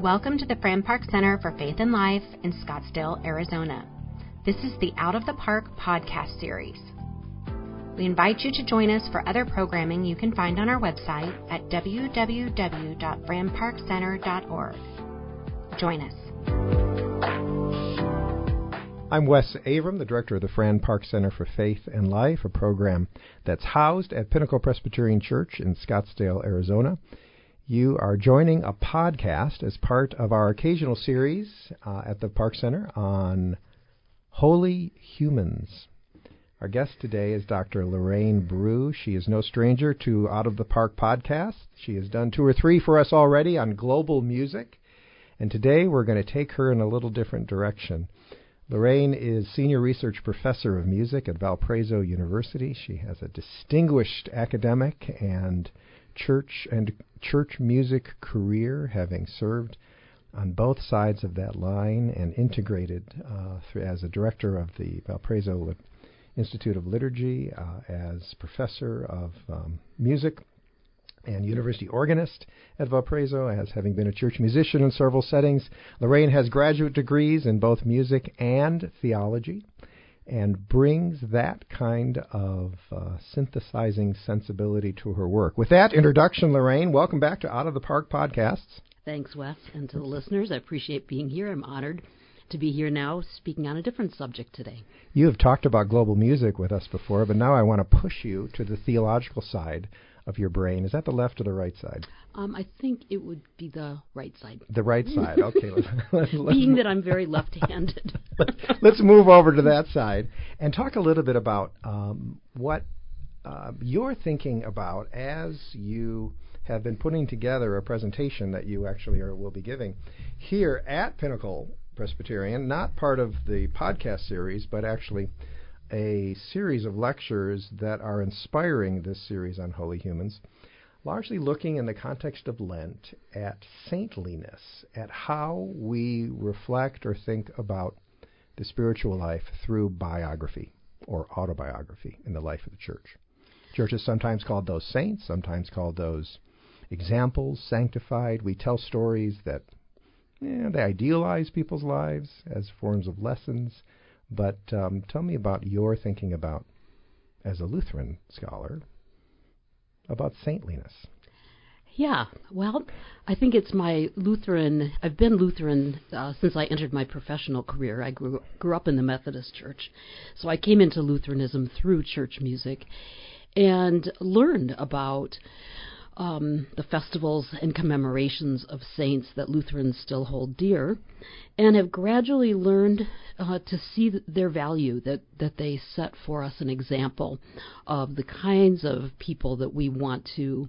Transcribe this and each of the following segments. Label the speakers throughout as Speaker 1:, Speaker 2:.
Speaker 1: Welcome to the Fran Park Center for Faith and Life in Scottsdale, Arizona. This is the Out of the Park podcast series. We invite you to join us for other programming you can find on our website at www.franparkcenter.org. Join us.
Speaker 2: I'm Wes Avram, the director of the Fran Park Center for Faith and Life, a program that's housed at Pinnacle Presbyterian Church in Scottsdale, Arizona. You are joining a podcast as part of our occasional series uh, at the Park Center on holy humans. Our guest today is Dr. Lorraine Brugh. She is no stranger to Out of the Park podcasts. She has done two or three for us already on global music, and today we're going to take her in a little different direction. Lorraine is Senior Research Professor of Music at Valparaiso University. She has a distinguished academic and church and church music career, having served on both sides of that line and integrated uh, as a director of the Valparaiso Institute of Liturgy, uh, as professor of um, music and university organist at Valparaiso, as having been a church musician in several settings. Lorraine has graduate degrees in both music and theology and brings that kind of uh, synthesizing sensibility to her work. With that introduction, Lorraine, welcome back to Out of the Park podcasts.
Speaker 3: Thanks, Wes, and to the listeners. I appreciate being here. I'm honored to be here now speaking on a different subject today.
Speaker 2: You have talked about global music with us before, but now I want to push you to the theological side of your brain. Is that the left or the right side?
Speaker 3: Um, I think it would be the right side.
Speaker 2: The right side. Okay. let's, let's,
Speaker 3: Being that I'm very left-handed.
Speaker 2: let's move over to that side and talk a little bit about um, what uh, you're thinking about as you have been putting together a presentation that you actually are, will be giving here at Pinnacle Presbyterian, not part of the podcast series, but actually a series of lectures that are inspiring this series on holy humans, largely looking in the context of Lent at saintliness, at how we reflect or think about the spiritual life through biography or autobiography in the life of the church. Church is sometimes called those saints, sometimes called those examples, sanctified. We tell stories that eh, they idealize people's lives as forms of lessons. But um, tell me about your thinking about, as a Lutheran scholar, about saintliness.
Speaker 3: Yeah, well, I think it's my Lutheran. I've been Lutheran uh, since I entered my professional career. I grew grew up in the Methodist Church, so I came into Lutheranism through church music, and learned about um, the festivals and commemorations of saints that Lutherans still hold dear, and have gradually learned uh, to see their value, that, that they set for us an example of the kinds of people that we want to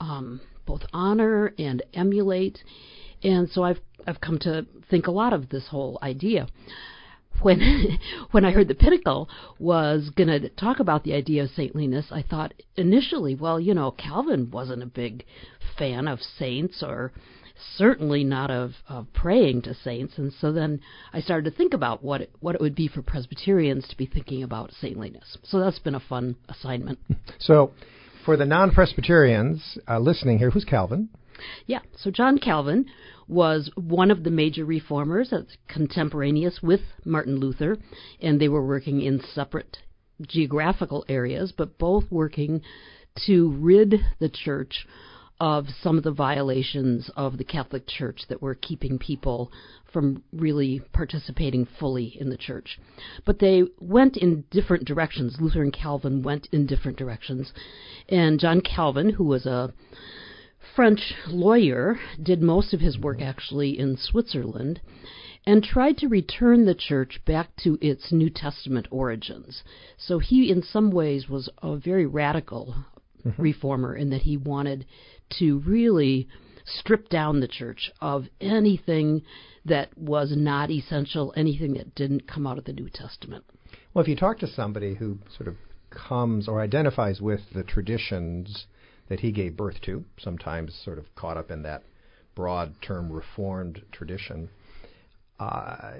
Speaker 3: um, both honor and emulate. And so I've I've come to think a lot of this whole idea when when I heard the Pinnacle was going to talk about the idea of saintliness, I thought initially, well, you know, Calvin wasn't a big fan of saints or certainly not of, of praying to saints, and so then I started to think about what it, what it would be for Presbyterians to be thinking about saintliness. So that's been a fun assignment.
Speaker 2: So, for the non-Presbyterians uh, listening here, who's Calvin?
Speaker 3: Yeah, so John Calvin was one of the major reformers that's contemporaneous with Martin Luther, and they were working in separate geographical areas, but both working to rid the church of some of the violations of the Catholic Church that were keeping people from really participating fully in the church. But they went in different directions. Luther and Calvin went in different directions. And John Calvin, who was a French lawyer, did most of his work actually in Switzerland, and tried to return the church back to its New Testament origins. So he, in some ways, was a very radical mm-hmm. reformer in that he wanted to really strip down the church of anything that was not essential, anything that didn't come out of the New Testament.
Speaker 2: Well, if you talk to somebody who sort of comes or identifies with the traditions that he gave birth to, sometimes sort of caught up in that broad term reformed tradition. Uh,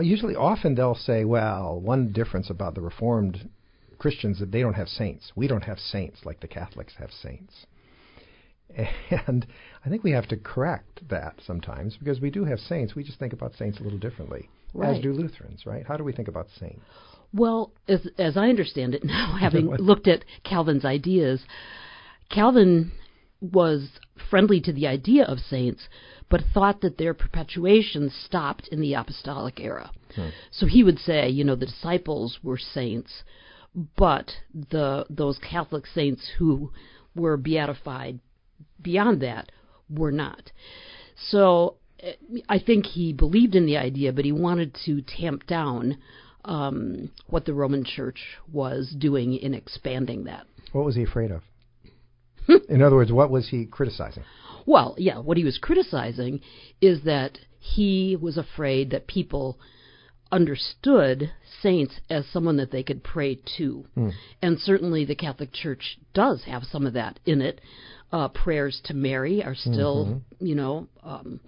Speaker 2: usually, often they'll say, well, one difference about the reformed Christians is that they don't have saints. We don't have saints like the Catholics have saints. And I think we have to correct that sometimes because we do have saints. We just think about saints a little differently,
Speaker 3: Right.
Speaker 2: as do Lutherans, right? How do we think about saints?
Speaker 3: Well, as as I understand it now, having looked at Calvin's ideas, Calvin was friendly to the idea of saints, but thought that their perpetuation stopped in the apostolic era. So he would say, you know, the disciples were saints, but the those Catholic saints who were beatified beyond that were not. So eh, I think he believed in the idea, but he wanted to tamp down um, what the Roman Church was doing in expanding that.
Speaker 2: What was he afraid of? In other words, what was he criticizing?
Speaker 3: Well, yeah, what he was criticizing is that he was afraid that people understood saints as someone that they could pray to. And certainly the Catholic Church does have some of that in it. Uh, prayers to Mary are still, you know, um,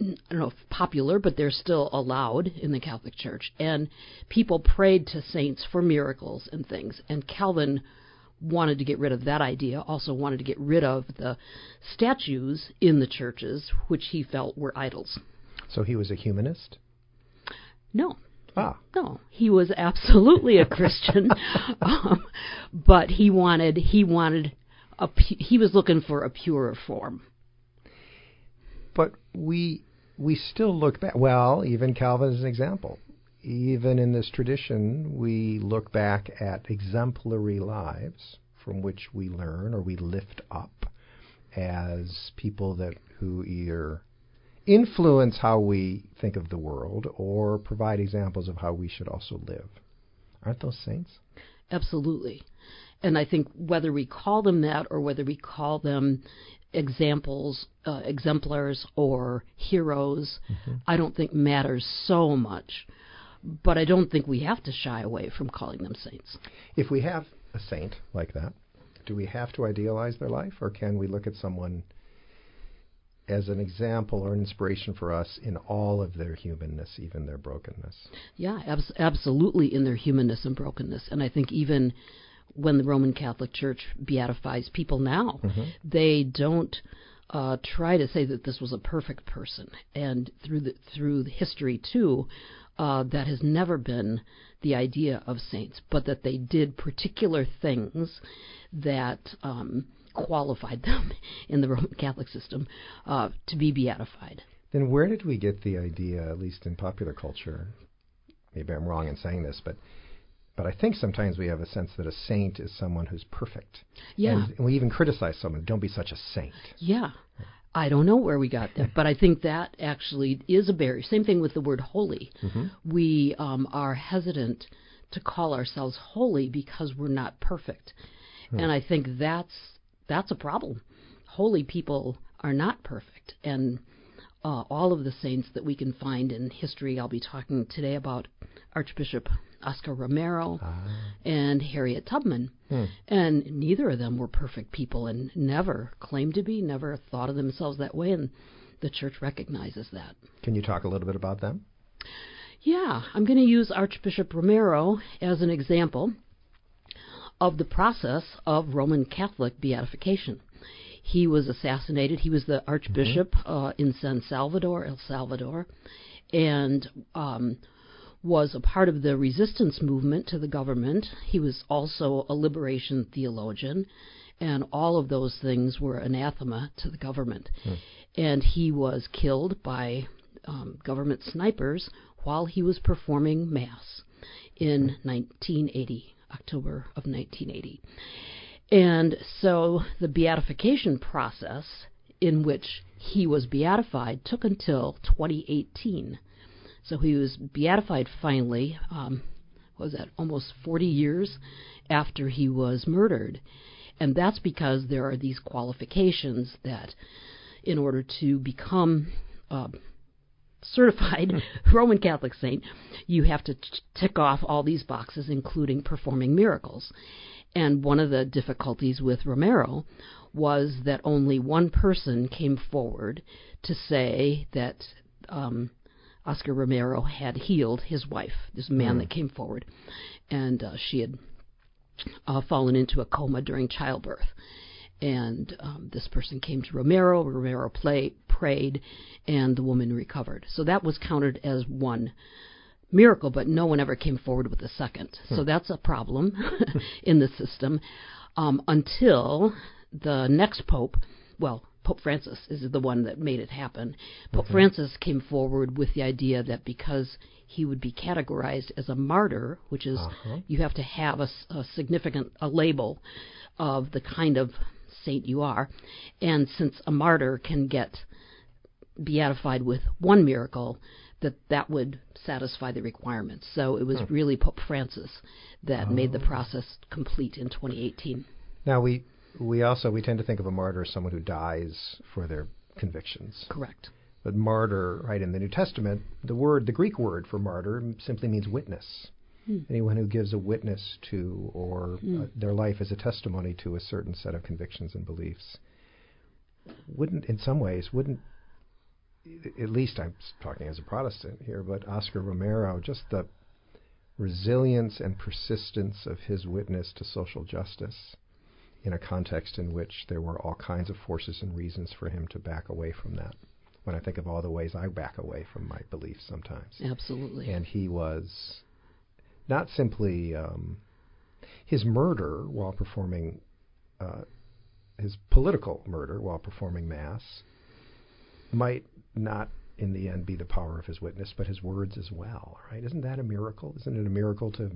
Speaker 3: I don't know if popular, but they're still allowed in the Catholic Church. And people prayed to saints for miracles and things. And Calvin wanted to get rid of that idea, also wanted to get rid of the statues in the churches, which he felt were idols.
Speaker 2: So he was a humanist?
Speaker 3: No,
Speaker 2: Ah,
Speaker 3: no, he was absolutely a Christian, um, but he wanted he wanted a pu- he was looking for a purer form.
Speaker 2: but we we still look back. Well, even Calvin is an example. Even in this tradition, we look back at exemplary lives from which we learn or we lift up as people that who either influence how we think of the world or provide examples of how we should also live. Aren't those saints?
Speaker 3: Absolutely. And I think whether we call them that or whether we call them examples, uh, exemplars, or heroes, I don't think matters so much. But I don't think we have to shy away from calling them saints.
Speaker 2: If we have a saint like that, do we have to idealize their life, or can we look at someone as an example or an inspiration for us in all of their humanness, even their brokenness?
Speaker 3: Yeah, abs- absolutely in their humanness and brokenness. And I think even when the Roman Catholic Church beatifies people now, they don't uh, try to say that this was a perfect person. And through the, through the history too, uh, that has never been the idea of saints, but that they did particular things that um, qualified them in the Roman Catholic system uh, to be beatified.
Speaker 2: Then where did we get the idea, at least in popular culture? Maybe I'm wrong in saying this, but but I think sometimes we have a sense that a saint is someone who's perfect.
Speaker 3: Yeah.
Speaker 2: And, and we even criticize someone, don't be such a saint.
Speaker 3: Yeah. I don't know where we got that, but I think that actually is a barrier. Same thing with the word holy. We um, are hesitant to call ourselves holy because we're not perfect, and I think that's that's a problem. Holy people are not perfect, and uh, all of the saints that we can find in history. I'll be talking today about Archbishop Oscar Romero and Harriet Tubman. And neither of them were perfect people and never claimed to be, never thought of themselves that way, and the church recognizes that.
Speaker 2: Can you talk a little bit about them?
Speaker 3: Yeah, I'm going to use Archbishop Romero as an example of the process of Roman Catholic beatification. He was assassinated. He was the Archbishop uh, in San Salvador, El Salvador, and um, was a part of the resistance movement to the government. He was also a liberation theologian, and all of those things were anathema to the government. And he was killed by um, government snipers while he was performing Mass in 1980, October of 1980. And so the beatification process in which he was beatified took until 2018. So he was beatified finally, um, was that, almost 40 years after he was murdered. And that's because there are these qualifications that, in order to become uh, certified Roman Catholic saint, you have to t- tick off all these boxes, including performing miracles. And one of the difficulties with Romero was that only one person came forward to say that um, Oscar Romero had healed his wife, this man that came forward, and uh, she had uh, fallen into a coma during childbirth. and um, this person came to Romero. Romero play, prayed, and the woman recovered. So that was counted as one miracle, but no one ever came forward with a second. Hmm. So that's a problem in the system um, until the next pope, well, Pope Francis is the one that made it happen. Pope mm-hmm. Francis came forward with the idea that because he would be categorized as a martyr, which is uh-huh. you have to have a, a significant a label of the kind of saint you are, and since a martyr can get beatified with one miracle, that that would satisfy the requirements. So it was hmm. really Pope Francis that oh. made the process complete in 2018.
Speaker 2: Now we we also we tend to think of a martyr as someone who dies for their convictions.
Speaker 3: Correct.
Speaker 2: But martyr, right in the New Testament, the word, the Greek word for martyr, simply means witness. Hmm. Anyone who gives a witness to or hmm. uh, their life as a testimony to a certain set of convictions and beliefs. Wouldn't, in some ways, wouldn't at least I'm talking as a Protestant here, but Oscar Romero, just the resilience and persistence of his witness to social justice in a context in which there were all kinds of forces and reasons for him to back away from that. When I think of all the ways I back away from my beliefs sometimes.
Speaker 3: Absolutely.
Speaker 2: And he was not simply um, his murder while performing, uh, his political murder while performing Mass might not in the end be the power of his witness, but his words as well, right? Isn't that a miracle? Isn't it a miracle to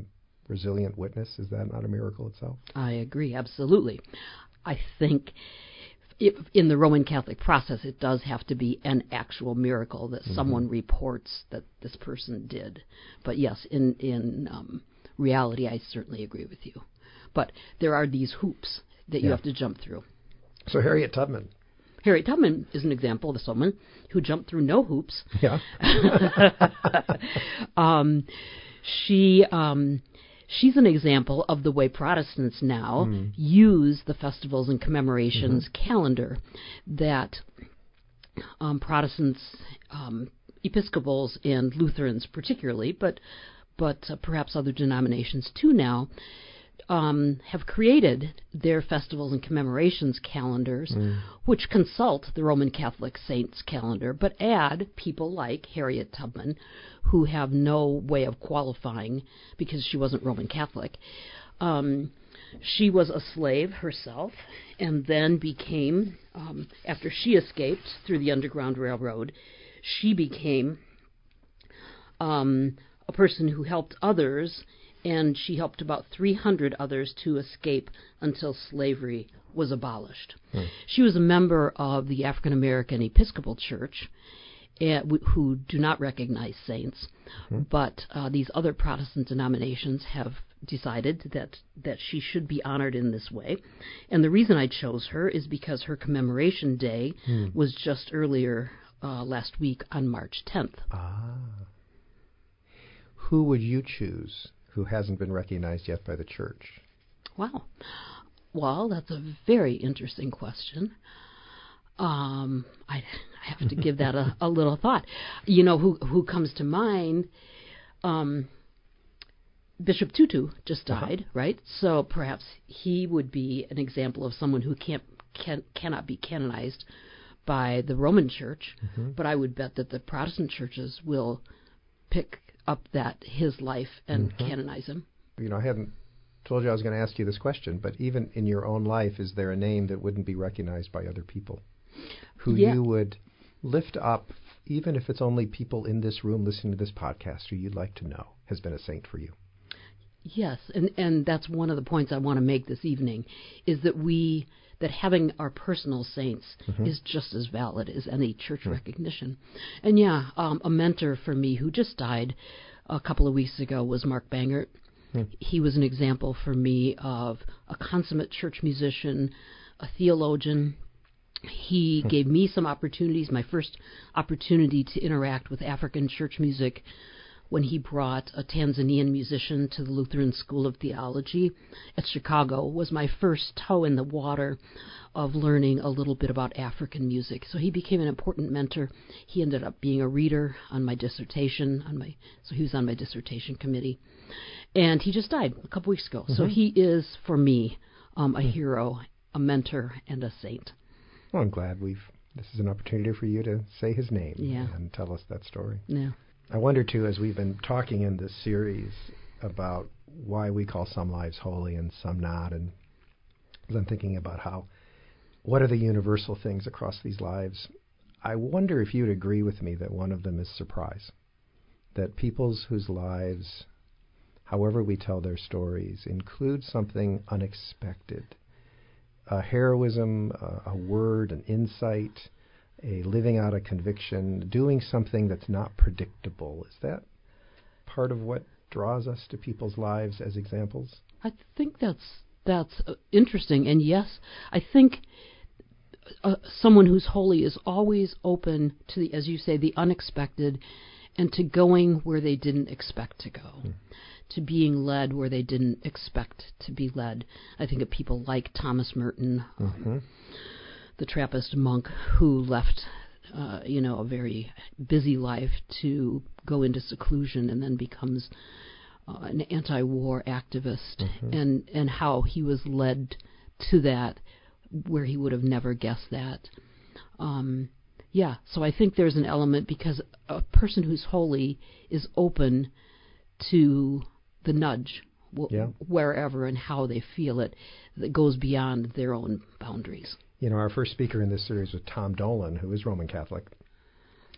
Speaker 2: resilient witness. Is that not a miracle itself?
Speaker 3: I agree, absolutely. I think if in the Roman Catholic process, it does have to be an actual miracle that mm-hmm. someone reports that this person did. But yes, in in um, reality, I certainly agree with you. But there are these hoops that you have to jump through.
Speaker 2: So Harriet Tubman.
Speaker 3: Harriet Tubman is an example of someone who jumped through no hoops.
Speaker 2: Yeah.
Speaker 3: um, she um, she's an example of the way Protestants now mm. use the festivals and commemorations mm-hmm. calendar that um, Protestants, um, Episcopals, and Lutherans particularly, but but uh, perhaps other denominations too now um, have created their festivals and commemorations calendars, mm. which consult the Roman Catholic saints calendar, but add people like Harriet Tubman, who have no way of qualifying because she wasn't Roman Catholic. Um, she was a slave herself and then became, um, after she escaped through the Underground Railroad, she became um, a person who helped others and she helped about 300 others to escape until slavery was abolished. Hmm. She was a member of the African American Episcopal Church, uh, who do not recognize saints, hmm. but uh, these other Protestant denominations have decided that that she should be honored in this way. And the reason I chose her is because her commemoration day hmm. was just earlier uh, last week on March 10th.
Speaker 2: Ah. Who would you choose who hasn't been recognized yet by the church?
Speaker 3: Wow. Well, that's a very interesting question. Um, I, I have to give that a, a little thought. You know, who who comes to mind? Um, Bishop Tutu just uh-huh. died, uh-huh. right? So perhaps he would be an example of someone who can't can, cannot be canonized by the Roman Church, mm-hmm. but I would bet that the Protestant churches will pick up that his life and mm-hmm. canonize him.
Speaker 2: You know, I hadn't told you I was going to ask you this question, but even in your own life, is there a name that wouldn't be recognized by other people, who yeah. you would lift up, even if it's only people in this room listening to this podcast who you'd like to know has been a saint for you?
Speaker 3: Yes, and and that's one of the points I want to make this evening, is that we that having our personal saints mm-hmm. is just as valid as any church mm-hmm. recognition. And yeah, um, a mentor for me who just died a couple of weeks ago was Mark Bangert. Mm. He was an example for me of a consummate church musician, a theologian. He mm. gave me some opportunities, my first opportunity to interact with African church music when he brought a Tanzanian musician to the Lutheran School of Theology at Chicago was my first toe in the water of learning a little bit about African music. So he became an important mentor. He ended up being a reader on my dissertation on my so he was on my dissertation committee. And he just died a couple weeks ago. Mm-hmm. So he is for me um, a hero a mentor and a saint.
Speaker 2: Well, I'm glad we've. This is an opportunity for you to say his name
Speaker 3: Yeah.
Speaker 2: and tell us that story.
Speaker 3: Yeah.
Speaker 2: I wonder too, as we've been talking in this series about why we call some lives holy and some not, and as I'm thinking about how, what are the universal things across these lives, I wonder if you'd agree with me that one of them is surprise. That people's whose lives, however we tell their stories, include something unexpected. A heroism, a, a word, an insight, a living out a conviction, doing something that's not predictable. Is that part of what draws us to people's lives as examples?
Speaker 3: I think that's that's uh, interesting, and yes, I think uh, someone who's holy is always open to the, as you say, the unexpected, and to going where they didn't expect to go, to being led where they didn't expect to be led. I think of people like Thomas Merton, um, the Trappist monk who left. Uh, you know, a very busy life to go into seclusion and then becomes uh, an anti-war activist and and how he was led to that where he would have never guessed that um yeah so i think there's an element because a person who's holy is open to the nudge
Speaker 2: Yeah.
Speaker 3: wherever and how they feel it that goes beyond their own boundaries
Speaker 2: You know, our first speaker in this series was Tom Dolan, who is Roman Catholic,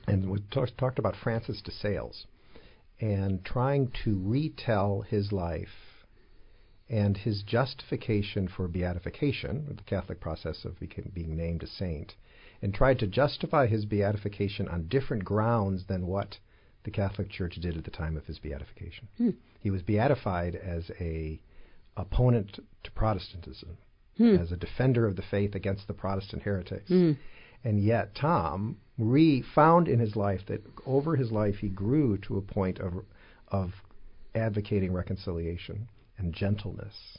Speaker 2: and we talked talked about Francis de Sales and trying to retell his life and his justification for beatification, the Catholic process of became, being named a saint, and tried to justify his beatification on different grounds than what the Catholic Church did at the time of his beatification. Hmm. He was beatified as a opponent to Protestantism, Hmm. as a defender of the faith against the Protestant heretics. Hmm. And yet, Tom re found in his life that over his life he grew to a point of of advocating reconciliation and gentleness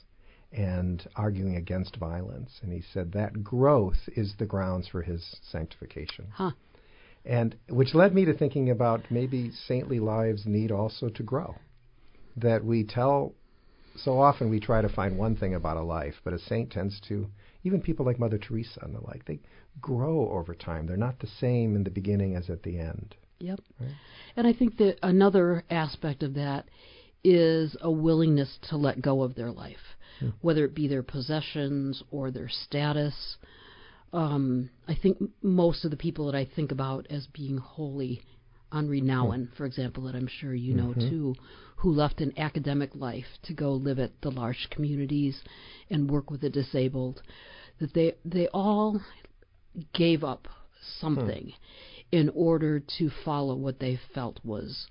Speaker 2: and arguing against violence. And he said that growth is the grounds for his sanctification.
Speaker 3: huh
Speaker 2: And which led me to thinking about maybe saintly lives need also to grow. That we tell so often we try to find one thing about a life, but a saint tends to even people like Mother Teresa and the like, they grow over time. They're not the same in the beginning as at the end.
Speaker 3: Yep.
Speaker 2: Right.
Speaker 3: And I think that another aspect of that is a willingness to let go of their life, whether it be their possessions or their status. Um, I think most of the people that I think about as being holy, Henri mm-hmm. Nouwen, for example, that I'm sure you know mm-hmm. too, who left an academic life to go live at the L'Arche communities and work with the disabled, that they they all gave up something hmm. in order to follow what they felt was,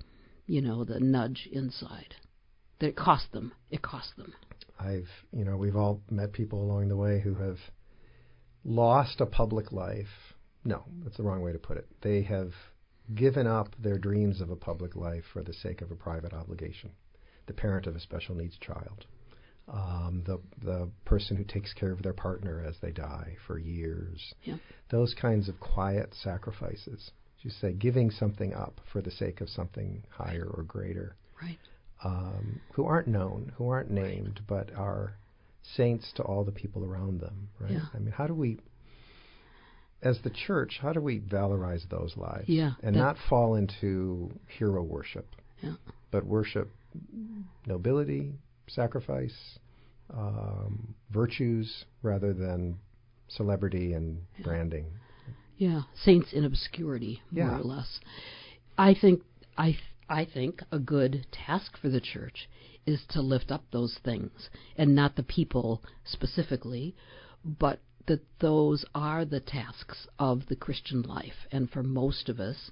Speaker 3: you know, the nudge inside. That it cost them. It cost them.
Speaker 2: I've, you know, we've all met people along the way who have lost a public life. No, that's the wrong way to put it. They have given up their dreams of a public life for the sake of a private obligation. The parent of a special needs child, um, the the person who takes care of their partner as they die for years.
Speaker 3: Yeah.
Speaker 2: Those kinds of quiet sacrifices. You say, giving something up for the sake of something higher or greater
Speaker 3: Right.
Speaker 2: um, who aren't known, who aren't named, but are saints to all the people around them, right?
Speaker 3: Yeah.
Speaker 2: I mean, how do we, as the church, how do we valorize those lives?
Speaker 3: Yeah,
Speaker 2: And not fall into hero worship,
Speaker 3: Yeah.
Speaker 2: but worship nobility, sacrifice, um, virtues, rather than celebrity and branding.
Speaker 3: Yeah. Saints in obscurity, more
Speaker 2: Yeah.
Speaker 3: or less. I think I I think a good task for the church is to lift up those things and not the people specifically, but that those are the tasks of the Christian life. And for most of us,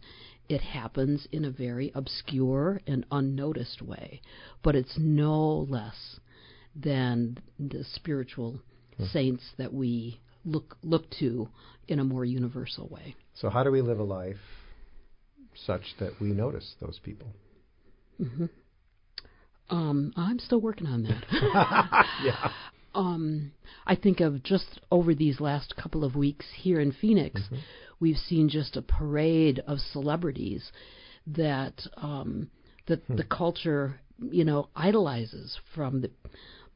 Speaker 3: it happens in a very obscure and unnoticed way, but it's no less than the spiritual saints that we look look to in a more universal way.
Speaker 2: So, how do we live a life such that we notice those people?
Speaker 3: Um, I'm still working on that.
Speaker 2: yeah.
Speaker 3: Um, I think of just over these last couple of weeks here in Phoenix, we've seen just a parade of celebrities that um, that the culture, you know, idolizes from the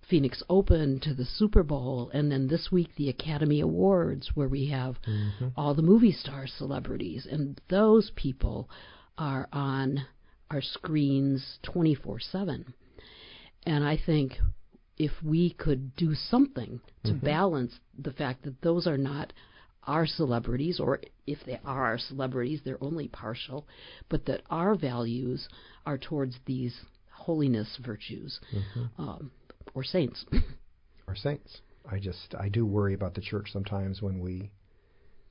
Speaker 3: Phoenix Open to the Super Bowl, and then this week the Academy Awards, where we have
Speaker 2: Mm-hmm.
Speaker 3: all the movie star celebrities, and those people are on our screens 24 7. And I think if we could do something to balance the fact that those are not our celebrities, or if they are our celebrities, they're only partial, but that our values are towards these holiness virtues um, or saints.
Speaker 2: Or saints. I just I do worry about the church sometimes when we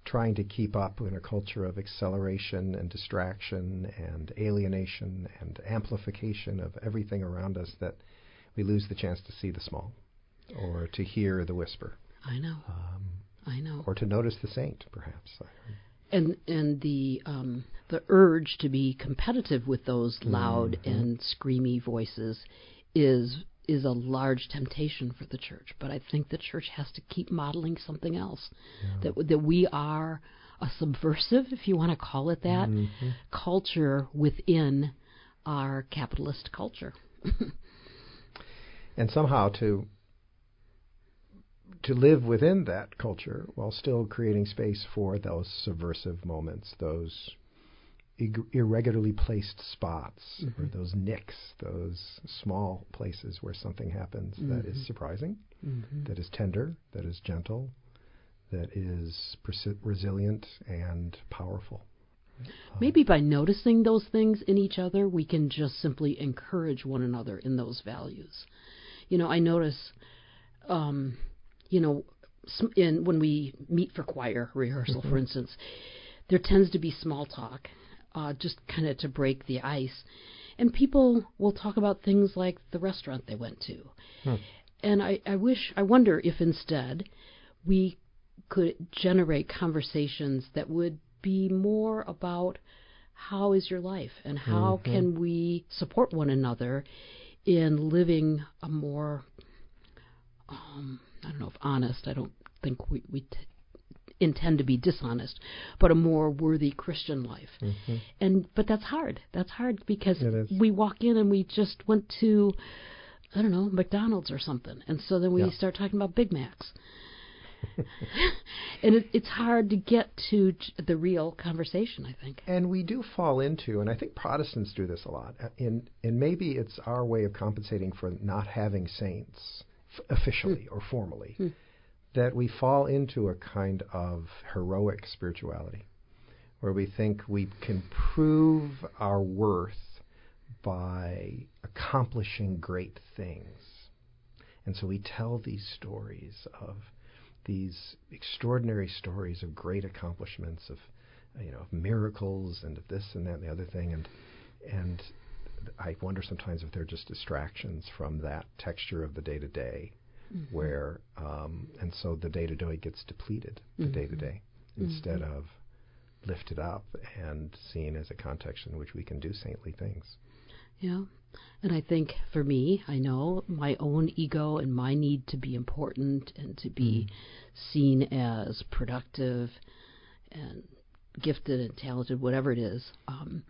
Speaker 2: trying to keep up in a culture of acceleration and distraction and alienation and amplification of everything around us that we lose the chance to see the small or to hear the whisper.
Speaker 3: I know,
Speaker 2: um,
Speaker 3: I know.
Speaker 2: or to notice the saint perhaps.
Speaker 3: And and the um, the urge to be competitive with those loud and screamy voices is is a large temptation for the church. But I think the church has to keep modeling something else. That that we are a subversive, if you want to call it that, culture within our capitalist culture.
Speaker 2: and somehow to to live within that culture while still creating space for those subversive moments, those ig- irregularly placed spots, mm-hmm. or those nicks, those small places where something happens that is mm-hmm. surprising, mm-hmm. that is tender, that is gentle, that is persi- resilient and powerful.
Speaker 3: Maybe by noticing those things in each other, we can just simply encourage one another in those values. You know, I notice, um, you know, in when we meet for choir rehearsal, for instance, there tends to be small talk, uh, just kind of to break the ice, and people will talk about things like the restaurant they went to. And I, I wish, I wonder if instead we could generate conversations that would be more about how is your life and how can we support one another in living a more um, I don't know if honest I don't think we, we t- intend to be dishonest but a more worthy Christian life. And but that's hard. That's hard because we walk in and we just went to I don't know McDonald's or something. And so then we
Speaker 2: Yeah.
Speaker 3: start talking about Big Macs and it, it's hard to get to the real conversation. I think.
Speaker 2: And we do fall into, and I think Protestants do this a lot, uh, in, and maybe it's our way of compensating for not having saints f- officially or formally, that we fall into a kind of heroic spirituality, where we think we can prove our worth by accomplishing great things. And so we tell these stories of these extraordinary stories of great accomplishments of you know of miracles and of this and that and the other thing and and I wonder sometimes if they're just distractions from that texture of the day to day where um, and so the day to day gets depleted the day to day instead of lifted up and seen as a context in which we can do saintly things.
Speaker 3: Yeah. And I think for me, I know my own ego and my need to be important and to be seen as productive and gifted and talented, whatever it is, um,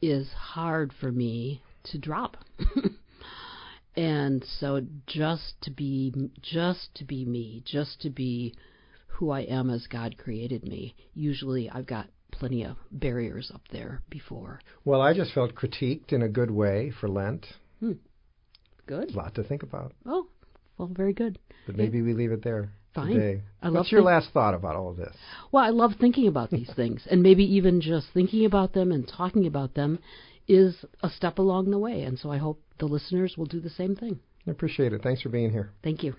Speaker 3: is hard for me to drop. and so just to be just to be me, just to be who I am as God created me. Usually I've got plenty of barriers up there before.
Speaker 2: Well, I just felt critiqued in a good way for Lent. Hmm.
Speaker 3: Good.
Speaker 2: A lot to think about,
Speaker 3: Oh, well, very good.
Speaker 2: but maybe we leave it there
Speaker 3: Fine.
Speaker 2: today.
Speaker 3: I
Speaker 2: What's your
Speaker 3: think-
Speaker 2: last thought about all of this?
Speaker 3: Well, I love thinking about these things, and maybe even just thinking about them and talking about them is a step along the way. And so I hope the listeners will do the same thing.
Speaker 2: I appreciate it. Thanks for being here.
Speaker 3: Thank you.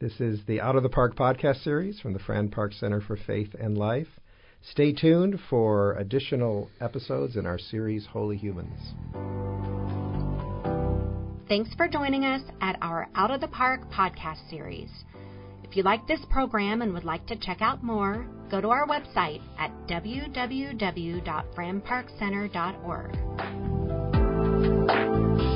Speaker 2: This is the Out of the Park podcast series from the Fran Park Center for Faith and Life. Stay tuned for additional episodes in our series Holy Humans.
Speaker 1: Thanks for joining us at our Out of the Park podcast series. If you like this program and would like to check out more, go to our website at www.franparkcenter.org.